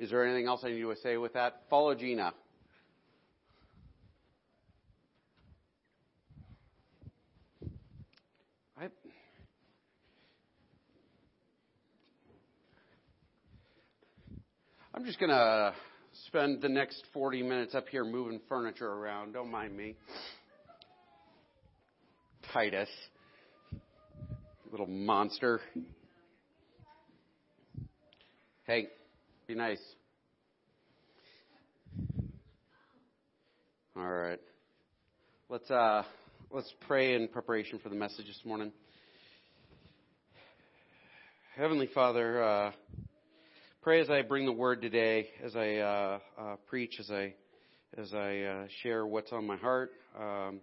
is there anything else I need to say with that? Follow Gina. I, I'm just going to spend the next 40 minutes up here moving furniture around. Don't mind me. Titus. Little monster. Hey, be nice. All right. Let's uh let's pray in preparation for the message this morning. Heavenly Father, uh, pray as I bring the word today, as I uh, uh, preach, as I as I uh, share what's on my heart, um,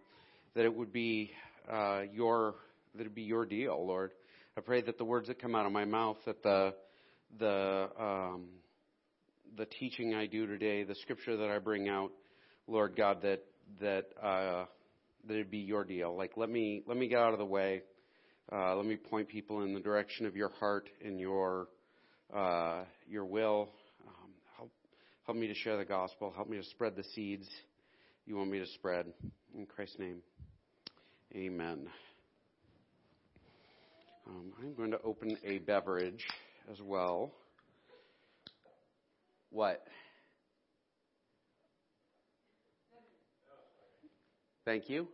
that it would be uh, your that it be your deal, Lord. I pray that the words that come out of my mouth, that the the um, the teaching I do today, the scripture that I bring out, Lord God, that that uh, that it be your deal. Like let me let me get out of the way. Uh, let me point people in the direction of your heart and your uh, your will. Um, help help me to share the gospel. Help me to spread the seeds you want me to spread. In Christ's name, Amen. Um, I'm going to open a beverage as well. What? Thank you.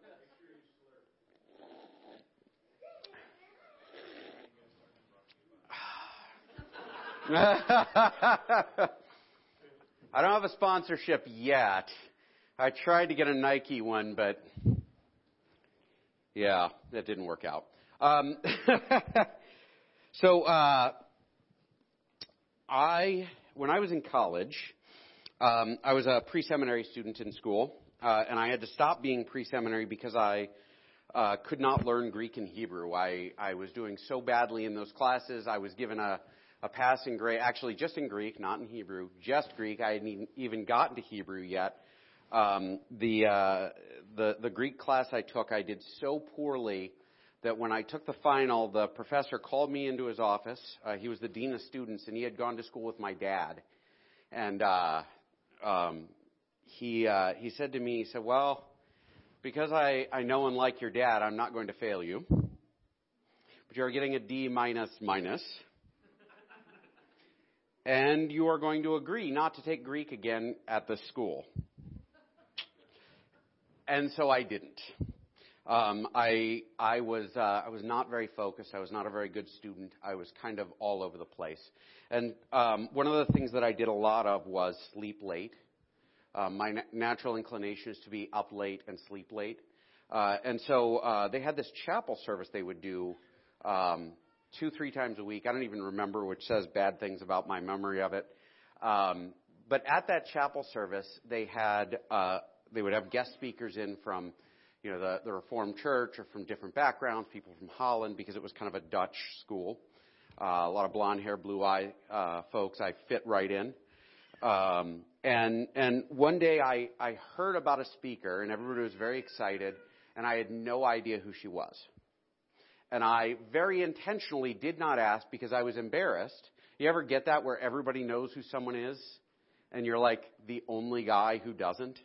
I don't have a sponsorship yet. I tried to get a Nike one, but yeah, that didn't work out. Um, so uh, I, when I was in college, um, I was a pre-seminary student in school, uh, and I had to stop being pre-seminary because I uh, could not learn Greek and Hebrew. I, I was doing so badly in those classes. I was given a, a passing grade, actually just in Greek, not in Hebrew, just Greek. I hadn't even gotten to Hebrew yet. Um, the, uh, the the Greek class I took, I did so poorly that when I took the final, the professor called me into his office. Uh, he was the dean of students, and he had gone to school with my dad. And uh, um, he uh, he said to me, he said, "Well, because I I know and like your dad, I'm not going to fail you, but you're getting a D minus minus." and you are going to agree not to take Greek again at the school. And so I didn't. Um, I I was uh, I was not very focused. I was not a very good student. I was kind of all over the place. And um, one of the things that I did a lot of was sleep late. Um, my na- natural inclination is to be up late and sleep late. Uh, and so uh, they had this chapel service they would do um, two three times a week. I don't even remember, which says bad things about my memory of it. Um, but at that chapel service, they had uh, they would have guest speakers in from you know, the, the Reformed Church or from different backgrounds, people from Holland, because it was kind of a Dutch school. Uh, a lot of blonde hair, blue eye uh, folks. I fit right in. Um, and and one day I I heard about a speaker, and everybody was very excited, and I had no idea who she was. And I very intentionally did not ask because I was embarrassed. You ever get that where everybody knows who someone is, and you're like the only guy who doesn't?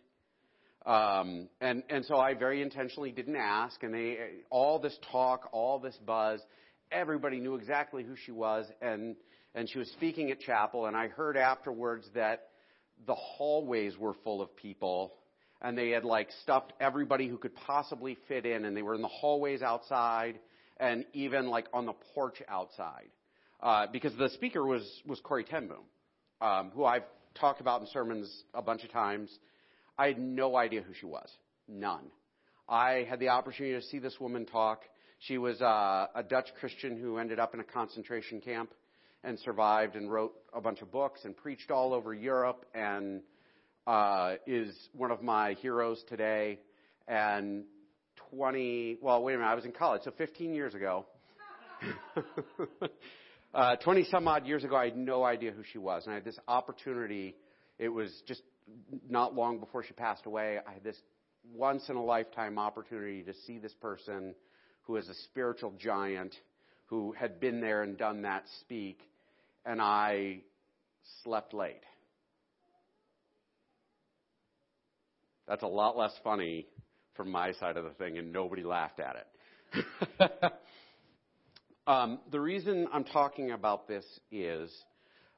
Um, and, and so I very intentionally didn't ask, and they, all this talk, all this buzz, everybody knew exactly who she was, and, and she was speaking at chapel, and I heard afterwards that the hallways were full of people, and they had like stuffed everybody who could possibly fit in, and they were in the hallways outside, and even like on the porch outside. Uh, because the speaker was, was Corrie ten Boom, um, who I've talked about in sermons a bunch of times. I had no idea who she was. None. I had the opportunity to see this woman talk. She was uh, a Dutch Christian who ended up in a concentration camp and survived and wrote a bunch of books and preached all over Europe and uh, is one of my heroes today. And 20, well, wait a minute, I was in college, so 15 years ago. uh, 20 some odd years ago, I had no idea who she was. And I had this opportunity. It was just not long before she passed away, I had this once in a lifetime opportunity to see this person who is a spiritual giant who had been there and done that speak, and I slept late. That's a lot less funny from my side of the thing, and nobody laughed at it. um, the reason I'm talking about this is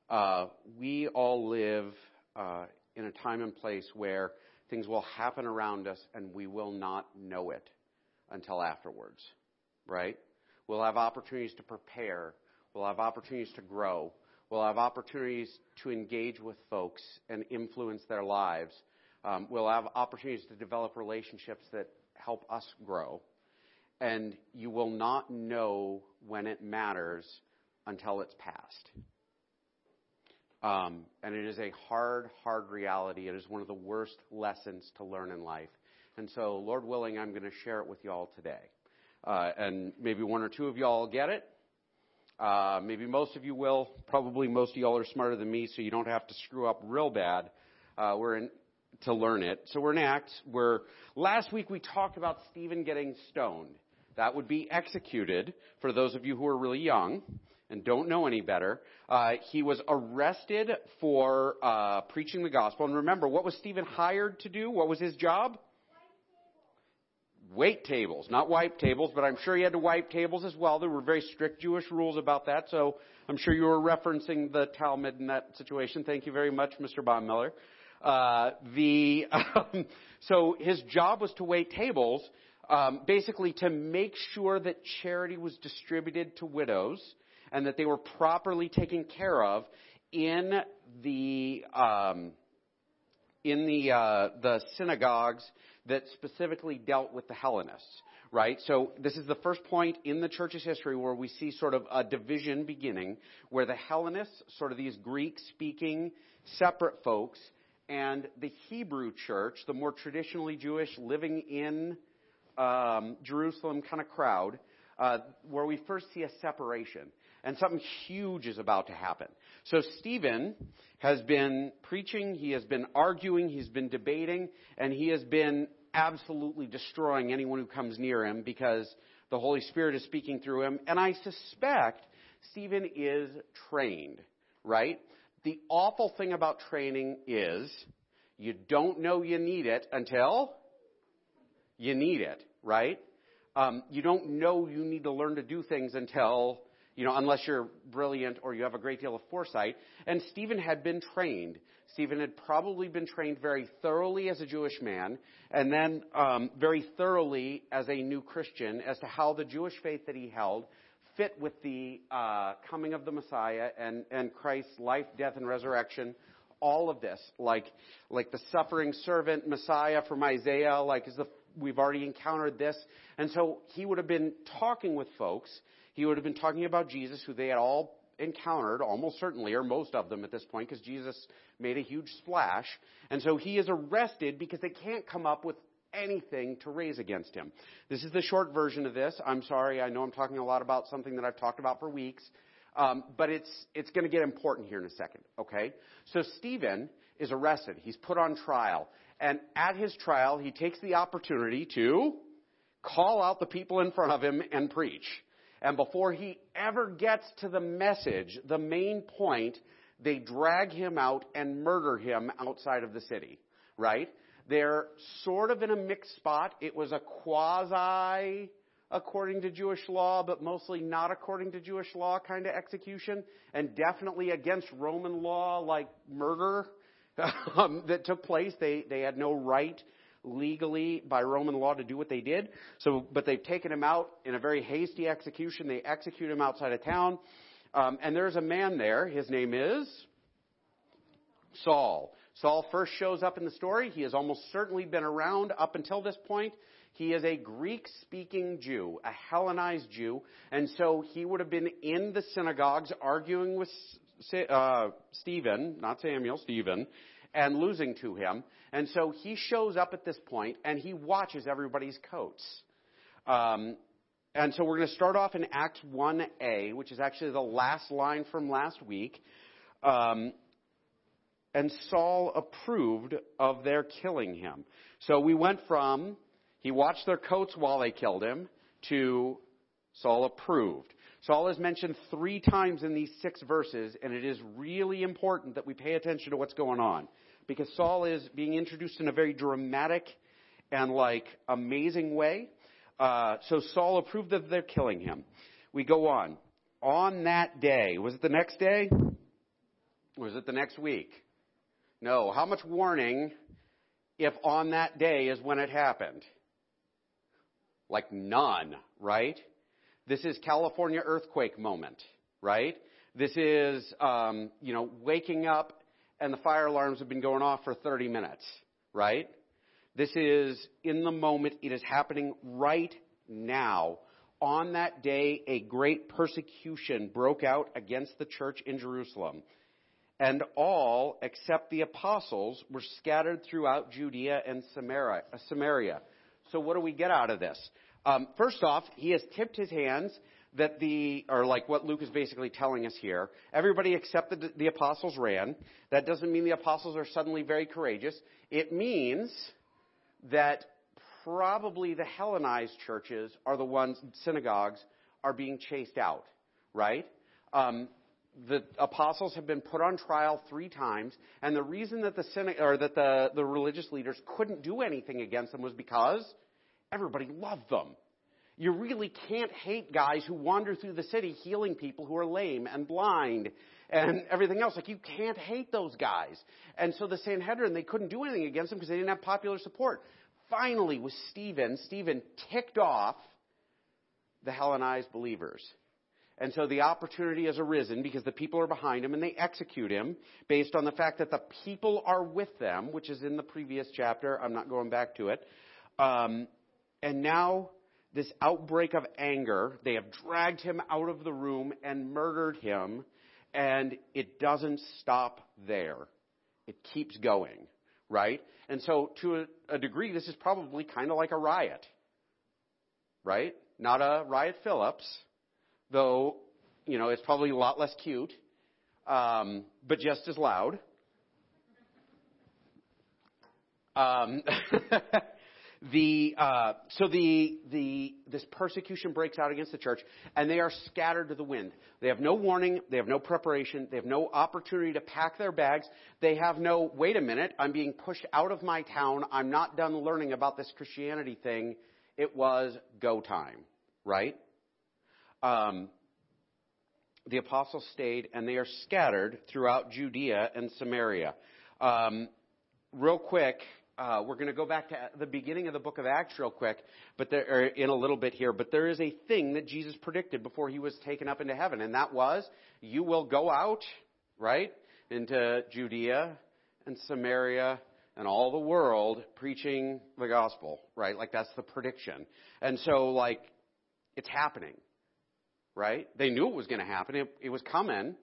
uh, we all live uh, in a time and place where things will happen around us and we will not know it until afterwards, right? We'll have opportunities to prepare. We'll have opportunities to grow. We'll have opportunities to engage with folks and influence their lives. Um, we'll have opportunities to develop relationships that help us grow. And you will not know when it matters until it's past. Um, and it is a hard, hard reality. It is one of the worst lessons to learn in life. And so, Lord willing, I'm going to share it with you all today. Uh, and maybe one or two of y'all get it. Uh, maybe most of you will. Probably most of y'all are smarter than me, so you don't have to screw up real bad. Uh, we're in to learn it. So we're in Acts where last week we talked about Stephen getting stoned. That would be executed for those of you who are really young and don't know any better. Uh, he was arrested for uh, preaching the gospel. And remember, what was Stephen hired to do? What was his job? Wait tables, not wipe tables, but I'm sure he had to wipe tables as well. There were very strict Jewish rules about that, so I'm sure you were referencing the Talmud in that situation. Thank you very much, Mr. Baumiller. Uh, the um, so his job was to wait tables, um, basically to make sure that charity was distributed to widows and that they were properly taken care of in the um, in the uh, the synagogues that specifically dealt with the Hellenists. Right? So this is the first point in the church's history where we see sort of a division beginning, where the Hellenists, sort of these Greek-speaking separate folks, and the Hebrew church, the more traditionally Jewish, living in um, Jerusalem kind of crowd, uh, where we first see a separation and something huge is about to happen. So Stephen has been preaching, he has been arguing, he's been debating, and he has been absolutely destroying anyone who comes near him because the Holy Spirit is speaking through him. And I suspect Stephen is trained, right? The awful thing about training is you don't know you need it until you need it, right? Um, you don't know you need to learn to do things until you know, unless you're brilliant or you have a great deal of foresight. And Stephen had been trained. Stephen had probably been trained very thoroughly as a Jewish man, and then um, very thoroughly as a new Christian as to how the Jewish faith that he held fit with the uh, coming of the Messiah and, and Christ's life, death, and resurrection. All of this, like like the suffering servant Messiah from Isaiah, like is the we've already encountered this, and so he would have been talking with folks he would have been talking about Jesus, who they had all encountered, almost certainly, or most of them at this point, because Jesus made a huge splash. And so he is arrested because they can't come up with anything to raise against him. This is the short version of this. I'm sorry, I know I'm talking a lot about something that I've talked about for weeks. Um, but it's it's going to get important here in a second. Okay, so Stephen is arrested. He's put on trial, and at his trial, he takes the opportunity to call out the people in front of him and preach. And before he ever gets to the message, the main point, they drag him out and murder him outside of the city, right? They're sort of in a mixed spot. It was a quasi according to Jewish law, but mostly not according to Jewish law kind of execution, and definitely against Roman law like murder um, that took place. They, they had no right legally by Roman law to do what they did. So, but they've taken him out in a very hasty execution. They execute him outside of town. Um, and there's a man there. His name is Saul. Saul first shows up in the story. He has almost certainly been around up until this point. He is a Greek speaking Jew, a Hellenized Jew, and so he would have been in the synagogues arguing with uh, Stephen, not Samuel, Stephen, and losing to him. And so he shows up at this point and he watches everybody's coats. Um, and so we're going to start off in Acts 1a, which is actually the last line from last week. Um, and Saul approved of their killing him. So we went from he watched their coats while they killed him to Saul approved. Saul is mentioned three times in these six verses, and it is really important that we pay attention to what's going on because Saul is being introduced in a very dramatic and like amazing way. Uh, so Saul approved of their killing him. We go on. On that day, was it the next day? Was it the next week? No. How much warning if on that day is when it happened? Like none, right? This is California earthquake moment, right? This is, um, you know, waking up and the fire alarms have been going off for 30 minutes, right? This is in the moment. It is happening right now. On that day, a great persecution broke out against the church in Jerusalem. And all, except the apostles, were scattered throughout Judea and Samaria. So what do we get out of this? Um, first off, he has tipped his hands that the, or like what Luke is basically telling us here, everybody except the, the apostles ran. That doesn't mean the apostles are suddenly very courageous. It means that probably the Hellenized churches are the ones, synagogues, are being chased out, right? Um, the apostles have been put on trial three times, and the reason that the or that the, the religious leaders couldn't do anything against them was because everybody loved them. You really can't hate guys who wander through the city healing people who are lame and blind and everything else. Like, you can't hate those guys. And so the Sanhedrin, they couldn't do anything against them because they didn't have popular support. Finally, with Stephen, Stephen ticked off the Hellenized believers. And so the opportunity has arisen because the people are behind him and they execute him based on the fact that the people are with them, which is in the previous chapter. I'm not going back to it. Um, and now this outbreak of anger. They have dragged him out of the room and murdered him, and it doesn't stop there. It keeps going, right? And so, to a, a degree, this is probably kind of like a riot, right? Not a riot Phillips, though, you know, it's probably a lot less cute, um, but just as loud. Um, the uh, so the the this persecution breaks out against the church, and they are scattered to the wind. They have no warning, they have no preparation, they have no opportunity to pack their bags. They have no wait a minute, I'm being pushed out of my town. I'm not done learning about this Christianity thing. It was go time, right? Um, the apostles stayed, and they are scattered throughout Judea and Samaria. Um, real quick, uh, we're going to go back to the beginning of the book of Acts real quick, but there, in a little bit here. But there is a thing that Jesus predicted before he was taken up into heaven, and that was, you will go out, right, into Judea and Samaria and all the world preaching the gospel, right? Like that's the prediction. And so, like, it's happening, right? They knew it was going to happen. It, it was coming.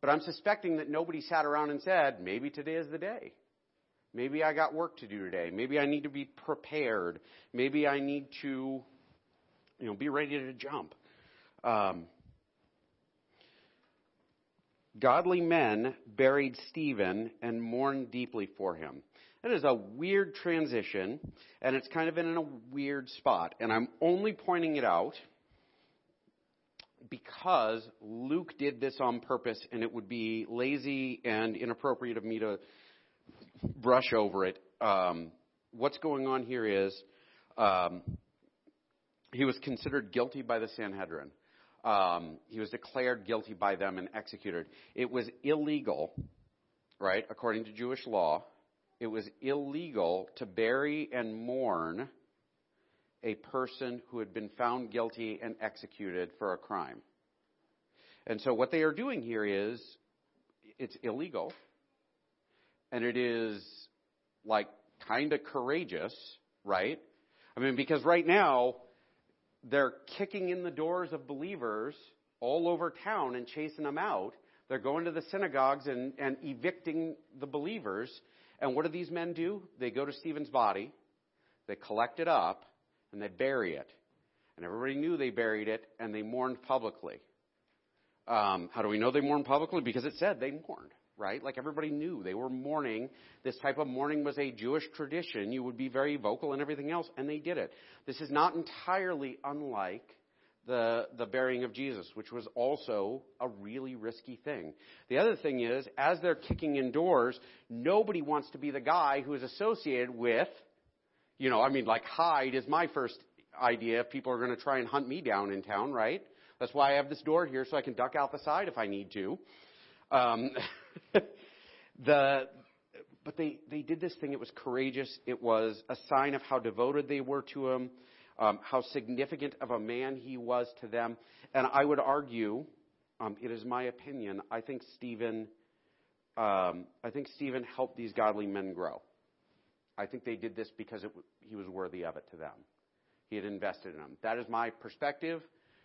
But I'm suspecting that nobody sat around and said, maybe today is the day. Maybe I got work to do today. Maybe I need to be prepared. Maybe I need to, you know, be ready to jump. Um, godly men buried Stephen and mourned deeply for him. That is a weird transition, and it's kind of in a weird spot. And I'm only pointing it out because Luke did this on purpose, and it would be lazy and inappropriate of me to brush over it. Um, what's going on here is um, he was considered guilty by the Sanhedrin. Um, he was declared guilty by them and executed. It was illegal, right, according to Jewish law, it was illegal to bury and mourn a person who had been found guilty and executed for a crime. And so what they are doing here is it's illegal and it is like kind of courageous, right? I mean, because right now they're kicking in the doors of believers all over town and chasing them out. They're going to the synagogues and, and evicting the believers. And what do these men do? They go to Stephen's body, they collect it up, and they bury it. And everybody knew they buried it, and they mourned publicly. Um, how do we know they mourned publicly? Because it said they mourned right? Like everybody knew they were mourning. This type of mourning was a Jewish tradition. You would be very vocal and everything else, and they did it. This is not entirely unlike the, the burying of Jesus, which was also a really risky thing. The other thing is, as they're kicking in doors, nobody wants to be the guy who is associated with, you know, I mean, like hide is my first idea. People are going to try and hunt me down in town, right? That's why I have this door here so I can duck out the side if I need to. Um, the, but they, they did this thing. It was courageous. It was a sign of how devoted they were to him um, how significant of a man he was to them. And I would argue, um, it is my opinion, I think Stephen, um, I think Stephen helped these godly men grow. I think they did this because it, he was worthy of it to them. He had invested in them. That is my perspective.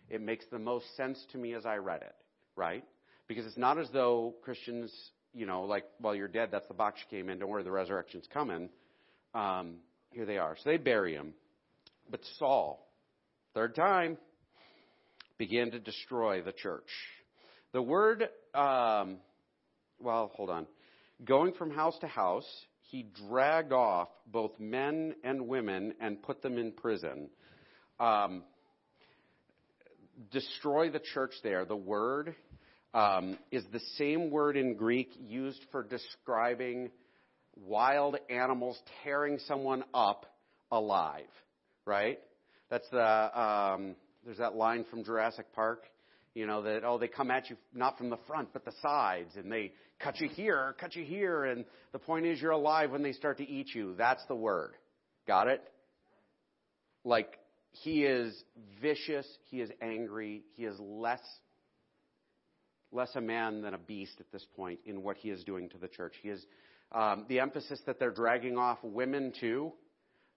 It makes the most sense to me as I read it, right? Because it's not as though Christians, you know, like, well, you're dead, that's the box you came in, don't worry, the resurrection's coming. Um, here they are. So they bury him. But Saul, third time, began to destroy the church. The word, um, well, hold on. Going from house to house, he dragged off both men and women and put them in prison. Um, destroy the church there. The word um, is the same word in Greek used for describing wild animals tearing someone up alive right? That's the um, there's that line from Jurassic Park, you know that oh they come at you not from the front but the sides and they cut you here, cut you here, and the point is you're alive when they start to eat you. That's the word. Got it? Like he is vicious, he is angry, he is less less a man than a beast at this point in what he is doing to the church. He is um, the emphasis that they're dragging off women too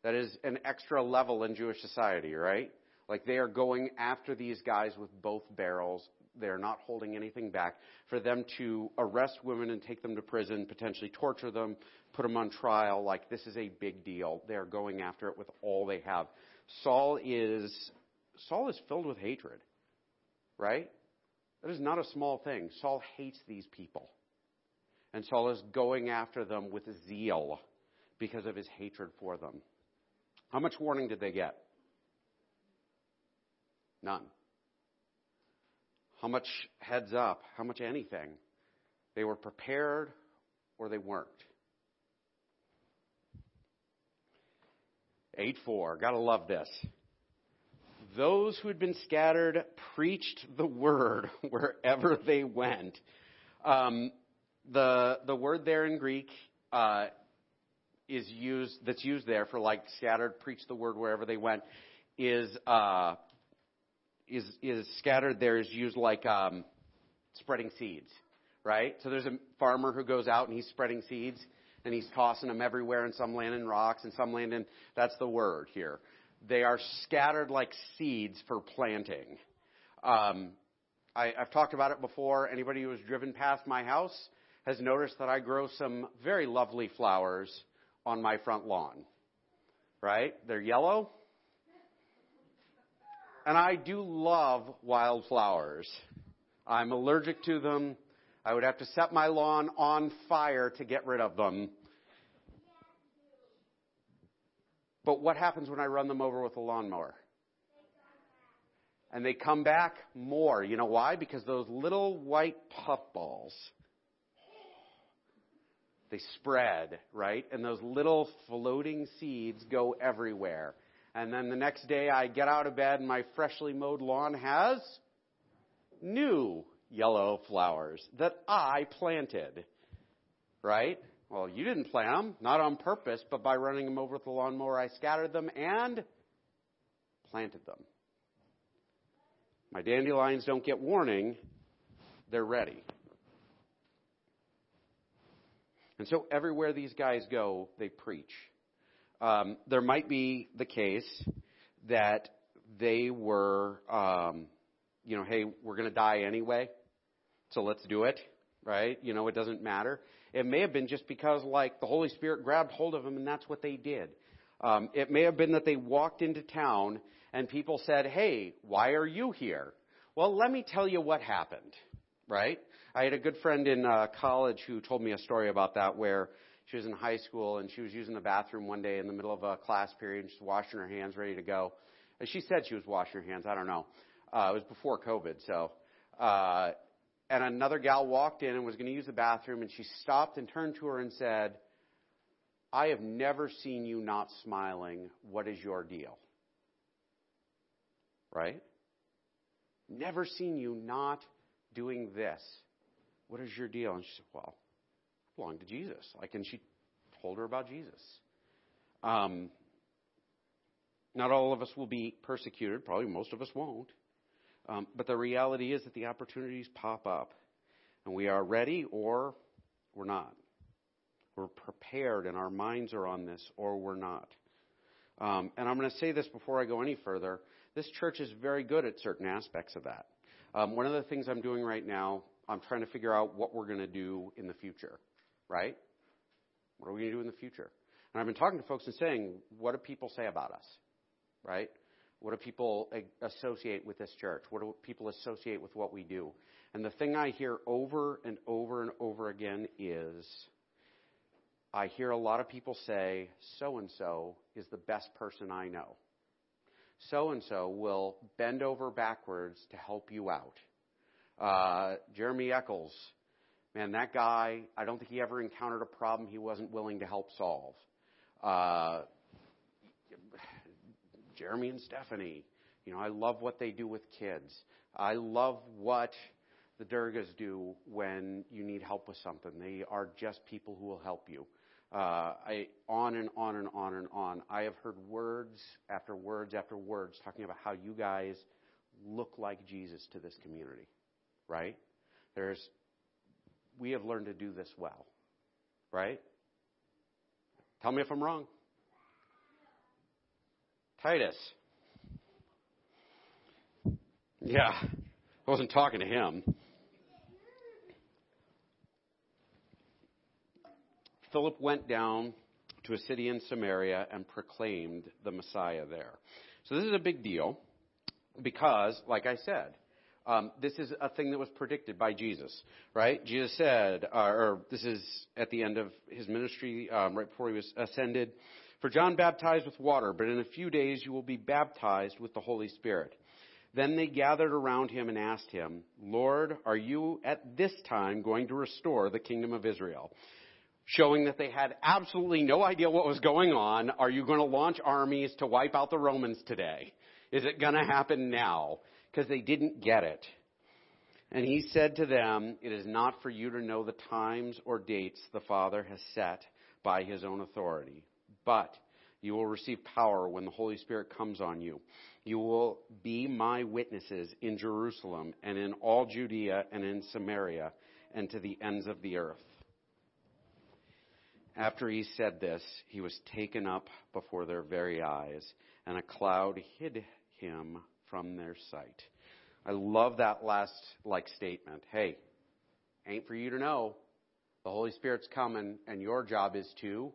that is an extra level in Jewish society, right? Like they are going after these guys with both barrels. They're not holding anything back. For them to arrest women and take them to prison, potentially torture them, put them on trial, like this is a big deal. They're going after it with all they have. Saul is Saul is filled with hatred, right? That is not a small thing. Saul hates these people. And Saul is going after them with zeal because of his hatred for them. How much warning did they get? None. How much heads up? How much anything? They were prepared or they weren't. 8 4. Gotta love this. Those who had been scattered preached the word wherever they went. Um, the, the word there in Greek uh, is used that's used there for like scattered, preach the word wherever they went, is uh, is is scattered there is used like um, spreading seeds, right? So there's a farmer who goes out and he's spreading seeds and he's tossing them everywhere, and some land in rocks and some land in. That's the word here. They are scattered like seeds for planting. Um, I, I've talked about it before. Anybody who has driven past my house has noticed that I grow some very lovely flowers on my front lawn. Right? They're yellow. And I do love wildflowers. I'm allergic to them. I would have to set my lawn on fire to get rid of them. But what happens when I run them over with a lawnmower? And they come back more. You know why? Because those little white puffballs they spread, right? And those little floating seeds go everywhere. And then the next day I get out of bed and my freshly mowed lawn has new yellow flowers that I planted. Right? Well, you didn't plant them, not on purpose, but by running them over with the lawnmower, I scattered them and planted them. My dandelions don't get warning, they're ready. And so everywhere these guys go, they preach. Um, there might be the case that they were, um, you know, hey, we're going to die anyway, so let's do it, right? You know, it doesn't matter. It may have been just because, like, the Holy Spirit grabbed hold of them and that's what they did. Um, it may have been that they walked into town and people said, hey, why are you here? Well, let me tell you what happened, right? I had a good friend in uh, college who told me a story about that where she was in high school and she was using the bathroom one day in the middle of a class period and she's washing her hands ready to go. And she said she was washing her hands. I don't know. Uh, it was before COVID, so. Uh, and another gal walked in and was going to use the bathroom, and she stopped and turned to her and said, I have never seen you not smiling. What is your deal? Right? Never seen you not doing this. What is your deal? And she said, Well, I belong to Jesus. Like, and she told her about Jesus. Um, not all of us will be persecuted. Probably most of us won't. Um, but the reality is that the opportunities pop up, and we are ready or we're not. We're prepared, and our minds are on this, or we're not. Um, and I'm going to say this before I go any further. This church is very good at certain aspects of that. Um, one of the things I'm doing right now, I'm trying to figure out what we're going to do in the future, right? What are we going to do in the future? And I've been talking to folks and saying, what do people say about us, right? What do people associate with this church? What do people associate with what we do? And the thing I hear over and over and over again is I hear a lot of people say, so and so is the best person I know. So and so will bend over backwards to help you out. Uh, Jeremy Eccles, man, that guy, I don't think he ever encountered a problem he wasn't willing to help solve. Uh, Jeremy and Stephanie. You know, I love what they do with kids. I love what the Durgas do when you need help with something. They are just people who will help you. Uh, I, on and on and on and on. I have heard words after words after words talking about how you guys look like Jesus to this community, right? There's, we have learned to do this well, right? Tell me if I'm wrong. Titus. Yeah, I wasn't talking to him. Philip went down to a city in Samaria and proclaimed the Messiah there. So this is a big deal because, like I said, um, this is a thing that was predicted by Jesus, right? Jesus said, uh, or this is at the end of his ministry, um, right before he was ascended. For John baptized with water, but in a few days you will be baptized with the Holy Spirit. Then they gathered around him and asked him, Lord, are you at this time going to restore the kingdom of Israel? Showing that they had absolutely no idea what was going on. Are you going to launch armies to wipe out the Romans today? Is it going to happen now? Because they didn't get it. And he said to them, It is not for you to know the times or dates the Father has set by his own authority but you will receive power when the Holy Spirit comes on you. You will be my witnesses in Jerusalem and in all Judea and in Samaria and to the ends of the earth. After he said this, he was taken up before their very eyes, and a cloud hid him from their sight. I love that last like statement. Hey, ain't for you to know. The Holy Spirit's coming, and your job is to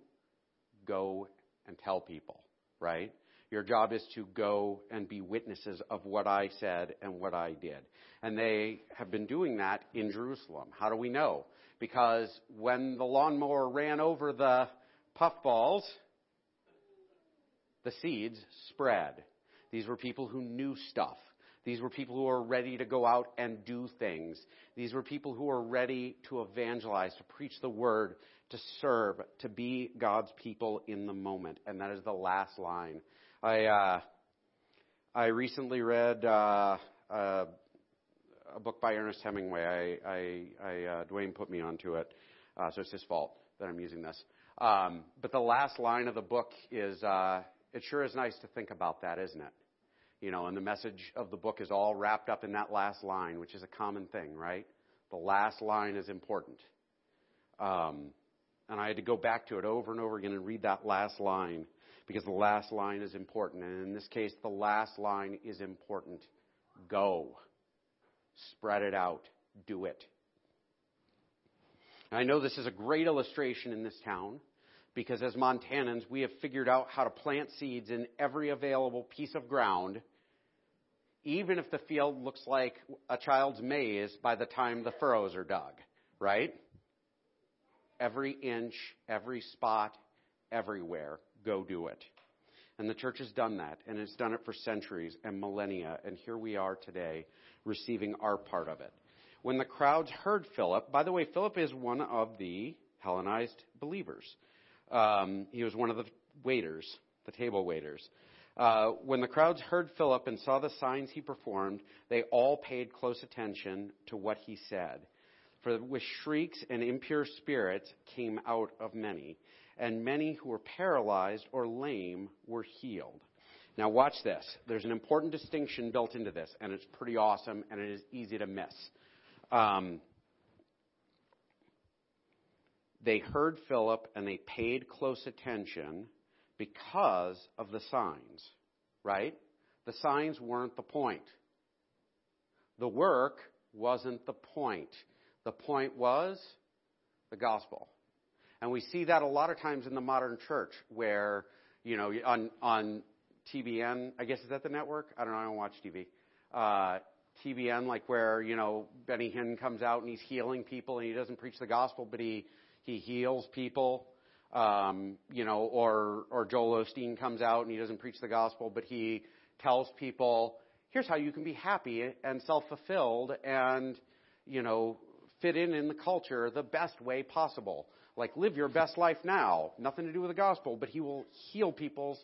go and tell people, right? Your job is to go and be witnesses of what I said and what I did. And they have been doing that in Jerusalem. How do we know? Because when the lawnmower ran over the puffballs, the seeds spread. These were people who knew stuff. These were people who were ready to go out and do things. These were people who were ready to evangelize, to preach the word, to serve, to be God's people in the moment. And that is the last line. I, uh, I recently read, uh, uh, a book by Ernest Hemingway. I, I, I uh, Dwayne put me onto it, uh, so it's his fault that I'm using this. Um, but the last line of the book is, uh, it sure is nice to think about that, isn't it? You know, and the message of the book is all wrapped up in that last line, which is a common thing, right? The last line is important. Um, and I had to go back to it over and over again and read that last line because the last line is important. And in this case, the last line is important. Go. Spread it out. Do it. And I know this is a great illustration in this town because as Montanans, we have figured out how to plant seeds in every available piece of ground, even if the field looks like a child's maze by the time the furrows are dug, right? Every inch, every spot, everywhere. Go do it. And the church has done that, and it's done it for centuries and millennia, and here we are today receiving our part of it. When the crowds heard Philip, by the way, Philip is one of the Hellenized believers. Um, he was one of the waiters, the table waiters. Uh, when the crowds heard Philip and saw the signs he performed, they all paid close attention to what he said. For with shrieks and impure spirits came out of many, and many who were paralyzed or lame were healed. Now watch this. There's an important distinction built into this, and it's pretty awesome, and it is easy to miss. Um, they heard Philip and they paid close attention because of the signs, right? The signs weren't the point. The work wasn't the point. The point was the gospel. And we see that a lot of times in the modern church where, you know, on, on TBN, I guess is that the network? I don't know, I don't watch TV. Uh, TBN, like where, you know, Benny Hinn comes out and he's healing people and he doesn't preach the gospel, but he, he heals people. Um, you know, or, or Joel Osteen comes out and he doesn't preach the gospel, but he tells people, here's how you can be happy and self-fulfilled and, you know, fit in in the culture the best way possible. Like live your best life now. Nothing to do with the gospel, but he will heal people's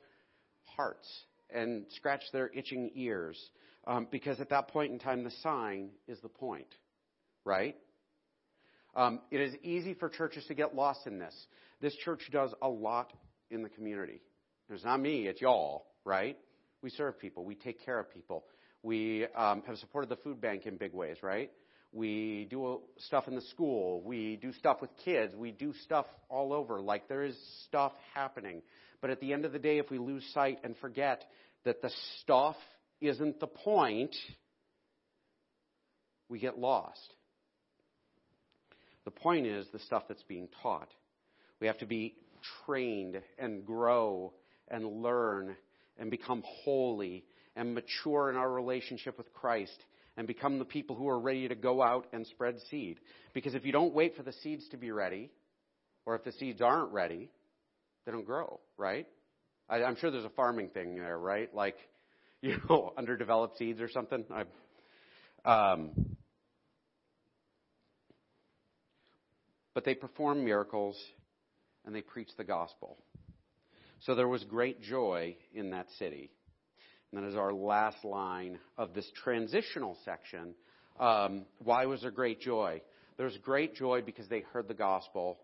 hearts and scratch their itching ears. Um, because at that point in time, the sign is the point, right? Um, it is easy for churches to get lost in this. This church does a lot in the community. It's not me, it's y'all, right? We serve people, we take care of people. We um, have supported the food bank in big ways, right? We do stuff in the school. We do stuff with kids. We do stuff all over. Like there is stuff happening. But at the end of the day, if we lose sight and forget that the stuff isn't the point, we get lost. The point is the stuff that's being taught. We have to be trained and grow and learn and become holy and mature in our relationship with Christ and become the people who are ready to go out and spread seed. Because if you don't wait for the seeds to be ready, or if the seeds aren't ready, they don't grow, right? I, am sure there's a farming thing there, right? Like, you know, underdeveloped seeds or something. I, um, but they perform miracles and they preach the gospel. So there was great joy in that city. And that is our last line of this transitional section. Um, why was there great joy? There was great joy because they heard the gospel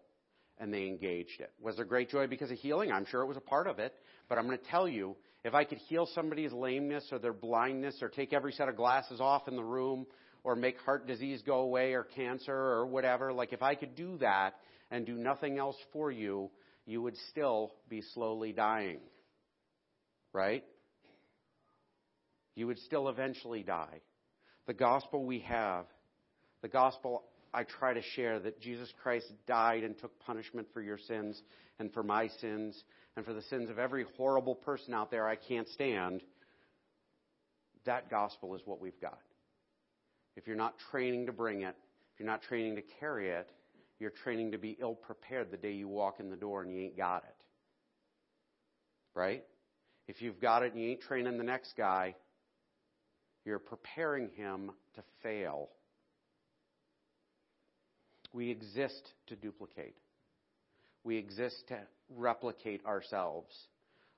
and they engaged it. Was there great joy because of healing? I'm sure it was a part of it. But I'm going to tell you, if I could heal somebody's lameness or their blindness or take every set of glasses off in the room or make heart disease go away or cancer or whatever, like if I could do that and do nothing else for you, you would still be slowly dying. Right? You would still eventually die. The gospel we have, the gospel I try to share that Jesus Christ died and took punishment for your sins and for my sins and for the sins of every horrible person out there I can't stand. That gospel is what we've got. If you're not training to bring it, if you're not training to carry it, you're training to be ill prepared the day you walk in the door and you ain't got it. Right? If you've got it and you ain't training the next guy, you're preparing him to fail. We exist to duplicate. We exist to replicate ourselves.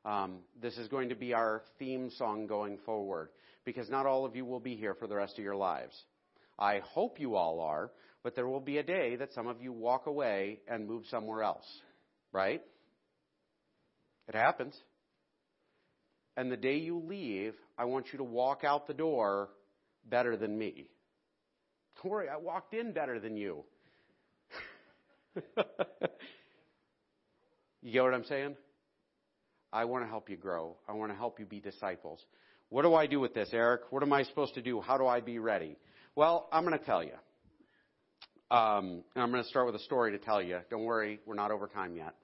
Um, this is going to be our theme song going forward because not all of you will be here for the rest of your lives. I hope you all are, but there will be a day that some of you walk away and move somewhere else, right? It happens. And the day you leave, I want you to walk out the door better than me. Don't worry, I walked in better than you. you get what I'm saying? I want to help you grow. I want to help you be disciples. What do I do with this, Eric? What am I supposed to do? How do I be ready? Well, I'm going to tell you. Um, and I'm going to start with a story to tell you. Don't worry, we're not over time yet.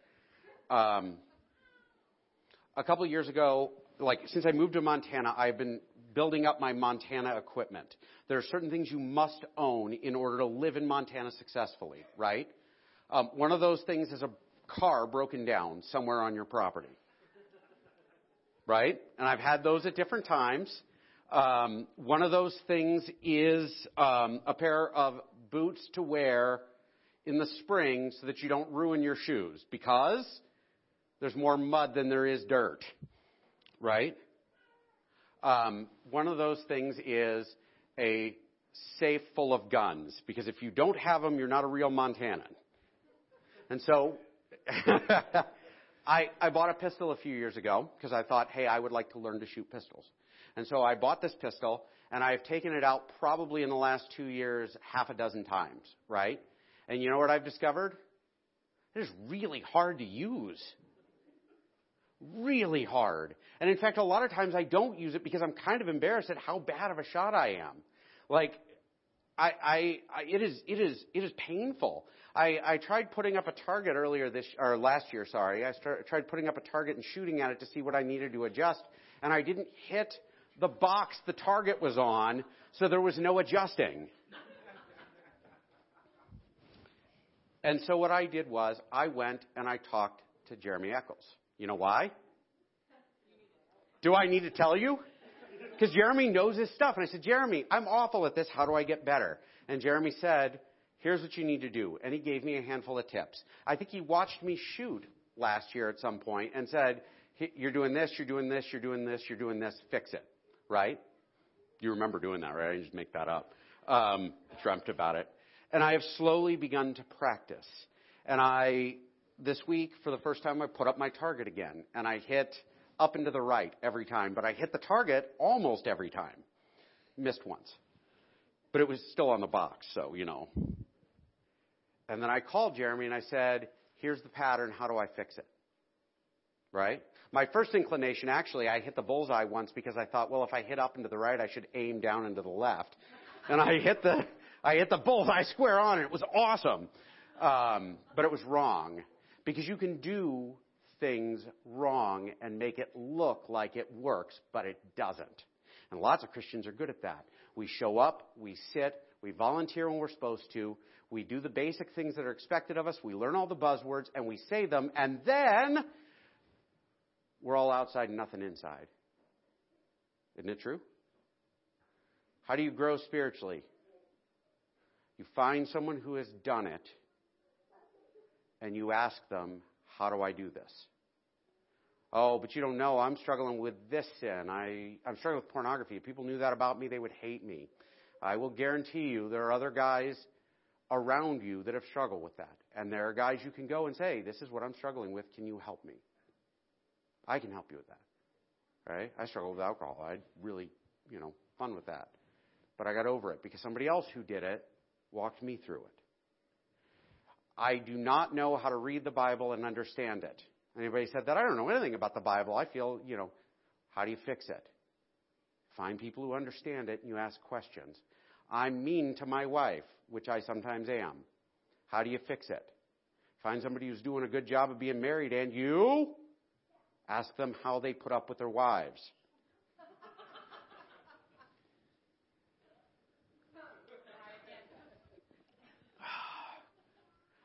Um, a couple of years ago, like since I moved to Montana, I've been building up my Montana equipment. There are certain things you must own in order to live in Montana successfully, right? Um, one of those things is a car broken down somewhere on your property. right? And I've had those at different times. Um, one of those things is um, a pair of boots to wear in the spring so that you don't ruin your shoes because there's more mud than there is dirt, right? Um, one of those things is a safe full of guns because if you don't have them, you're not a real Montanan. And so I, I bought a pistol a few years ago because I thought, hey, I would like to learn to shoot pistols. And so I bought this pistol and I've taken it out probably in the last two years half a dozen times, right? And you know what I've discovered? It is really hard to use. Really hard. And in fact, a lot of times I don't use it because I'm kind of embarrassed at how bad of a shot I am. Like, I, I, I it is, it is, it is painful. I, I tried putting up a target earlier this, or last year, sorry. I start, tried putting up a target and shooting at it to see what I needed to adjust, and I didn't hit the box the target was on, so there was no adjusting. and so what I did was I went and I talked to Jeremy Eccles. You know why? Do I need to tell you? Because Jeremy knows his stuff. And I said, Jeremy, I'm awful at this. How do I get better? And Jeremy said, here's what you need to do. And he gave me a handful of tips. I think he watched me shoot last year at some point and said, you're doing this, you're doing this, you're doing this, you're doing this, fix it right? You remember doing that, right? I just make that up. Um, dreamt about it. And I have slowly begun to practice. And I, this week, for the first time, I put up my target again. And I hit up and to the right every time. But I hit the target almost every time. Missed once. But it was still on the box, so, you know. And then I called Jeremy and I said, here's the pattern. How do I fix it? Right? My first inclination, actually, I hit the bullseye once because I thought, well, if I hit up and to the right, I should aim down and to the left. And I hit the, I hit the bullseye square on. It was awesome. Um, but it was wrong. Because you can do things wrong and make it look like it works, but it doesn't. And lots of Christians are good at that. We show up, we sit, we volunteer when we're supposed to, we do the basic things that are expected of us, we learn all the buzzwords, and we say them, and then we're all outside and nothing inside. Isn't it true? How do you grow spiritually? You find someone who has done it and you ask them, How do I do this? Oh, but you don't know. I'm struggling with this sin. I, I'm struggling with pornography. If people knew that about me, they would hate me. I will guarantee you there are other guys around you that have struggled with that. And there are guys you can go and say, This is what I'm struggling with. Can you help me? I can help you with that. Right? I struggle with alcohol. I had really, you know, fun with that. But I got over it because somebody else who did it walked me through it. I do not know how to read the Bible and understand it. Anybody said that? I don't know anything about the Bible. I feel, you know, how do you fix it? Find people who understand it and you ask questions. I'm mean to my wife, which I sometimes am. How do you fix it? Find somebody who's doing a good job of being married and you Ask them how they put up with their wives.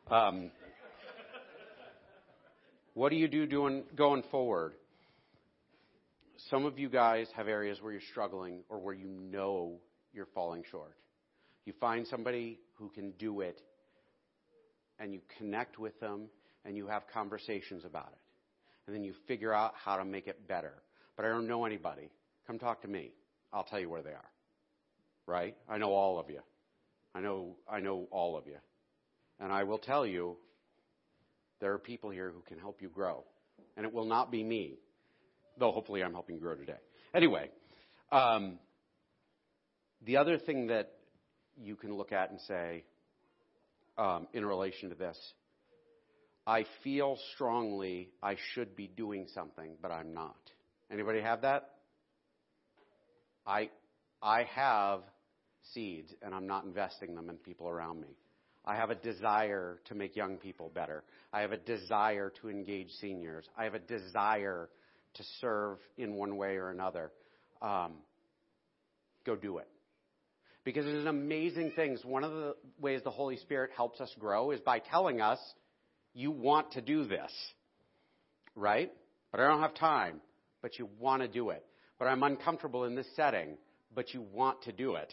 Um, what do you do doing, going forward? Some of you guys have areas where you're struggling or where you know you're falling short. You find somebody who can do it and you connect with them and you have conversations about it and then you figure out how to make it better. But I don't know anybody. Come talk to me. I'll tell you where they are. Right? I know all of you. I know, I know all of you. And I will tell you, there are people here who can help you grow. And it will not be me. Though hopefully I'm helping you grow today. Anyway, um, the other thing that you can look at and say, um, in relation to this, I feel strongly I should be doing something, but I'm not. Anybody have that? I, I have seeds and I'm not investing them in people around me. I have a desire to make young people better. I have a desire to engage seniors. I have a desire to serve in one way or another. Um, go do it. Because there's amazing things. One of the ways the Holy Spirit helps us grow is by telling us you want to do this, right? But I don't have time. but you want to do it. But I'm uncomfortable in this setting, but you want to do it.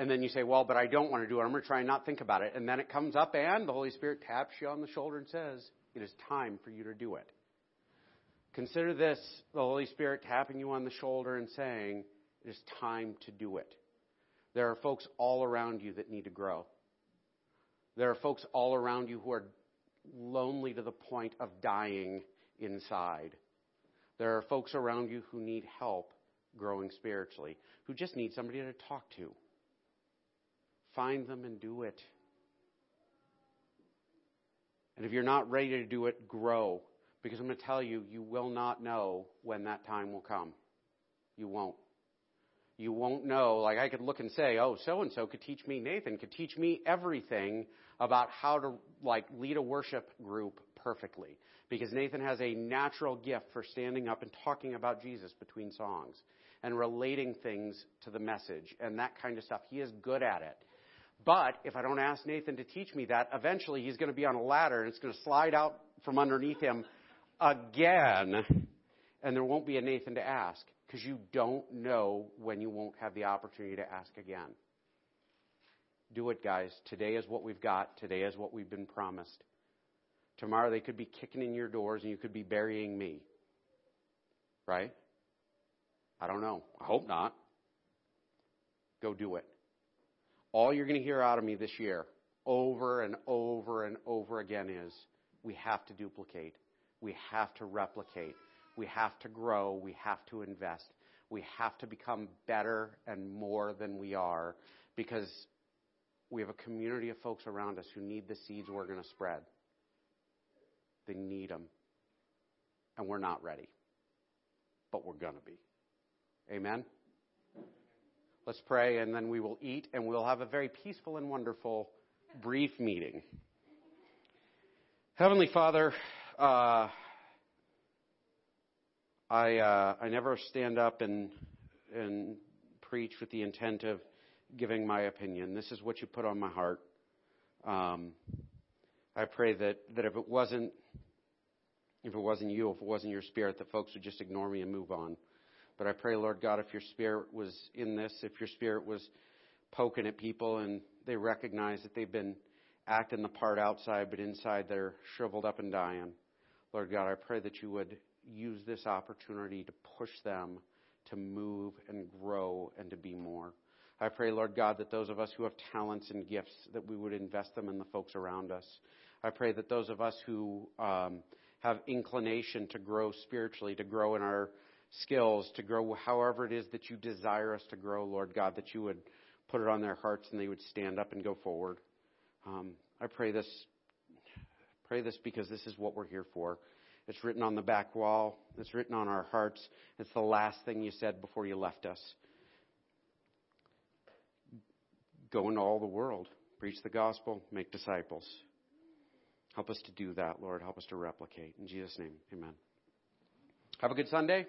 And then you say, well, but I don't want to do it. I'm going to try and not think about it. And then it comes up and the Holy Spirit taps you on the shoulder and says, it is time for you to do it. Consider this the Holy Spirit tapping you on the shoulder and saying, it is time to do it. There are folks all around you that need to grow. There are folks all around you who are lonely to the point of dying inside. There are folks around you who need help growing spiritually, who just need somebody to talk to. Find them and do it. And if you're not ready to do it, grow. Because I'm going to tell you, you will not know when that time will come. You won't. You won't know. Like I could look and say, oh, so and so could teach me, Nathan could teach me everything about how to like lead a worship group perfectly. Because Nathan has a natural gift for standing up and talking about Jesus between songs and relating things to the message and that kind of stuff. He is good at it. But if I don't ask Nathan to teach me that, eventually he's going to be on a ladder and it's going to slide out from underneath him again, and there won't be a Nathan to ask because you don't know when you won't have the opportunity to ask again. Do it, guys. Today is what we've got. Today is what we've been promised. Tomorrow they could be kicking in your doors and you could be burying me. Right? I don't know. I hope not. Go do it. All you're going to hear out of me this year, over and over and over again, is we have to duplicate. We have to replicate. We have to grow. We have to invest. We have to become better and more than we are because we have a community of folks around us who need the seeds we're going to spread. They need them. And we're not ready. But we're going to be. Amen? Let's pray, and then we will eat, and we'll have a very peaceful and wonderful, brief meeting. Heavenly Father, uh, I uh, I never stand up and and preach with the intent of giving my opinion. This is what you put on my heart. Um, I pray that that if it wasn't if it wasn't you, if it wasn't your spirit, that folks would just ignore me and move on. But I pray, Lord God, if your spirit was in this, if your spirit was poking at people and they recognize that they've been acting the part outside, but inside they're shriveled up and dying. Lord God, I pray that you would use this opportunity to push them to move and grow and to be more. I pray, Lord God, that those of us who have talents and gifts, that we would invest them in the folks around us. I pray that those of us who um, have inclination to grow spiritually, to grow in our skills to grow however it is that you desire us to grow, Lord God, that you would put it on their hearts and they would stand up and go forward. Um, I pray this, pray this because this is what we're here for. It's written on the back wall. It's written on our hearts. It's the last thing you said before you left us. Go into all the world, preach the gospel, make disciples. Help us to do that, Lord. Help us to replicate. In Jesus' name, amen. Have a good Sunday.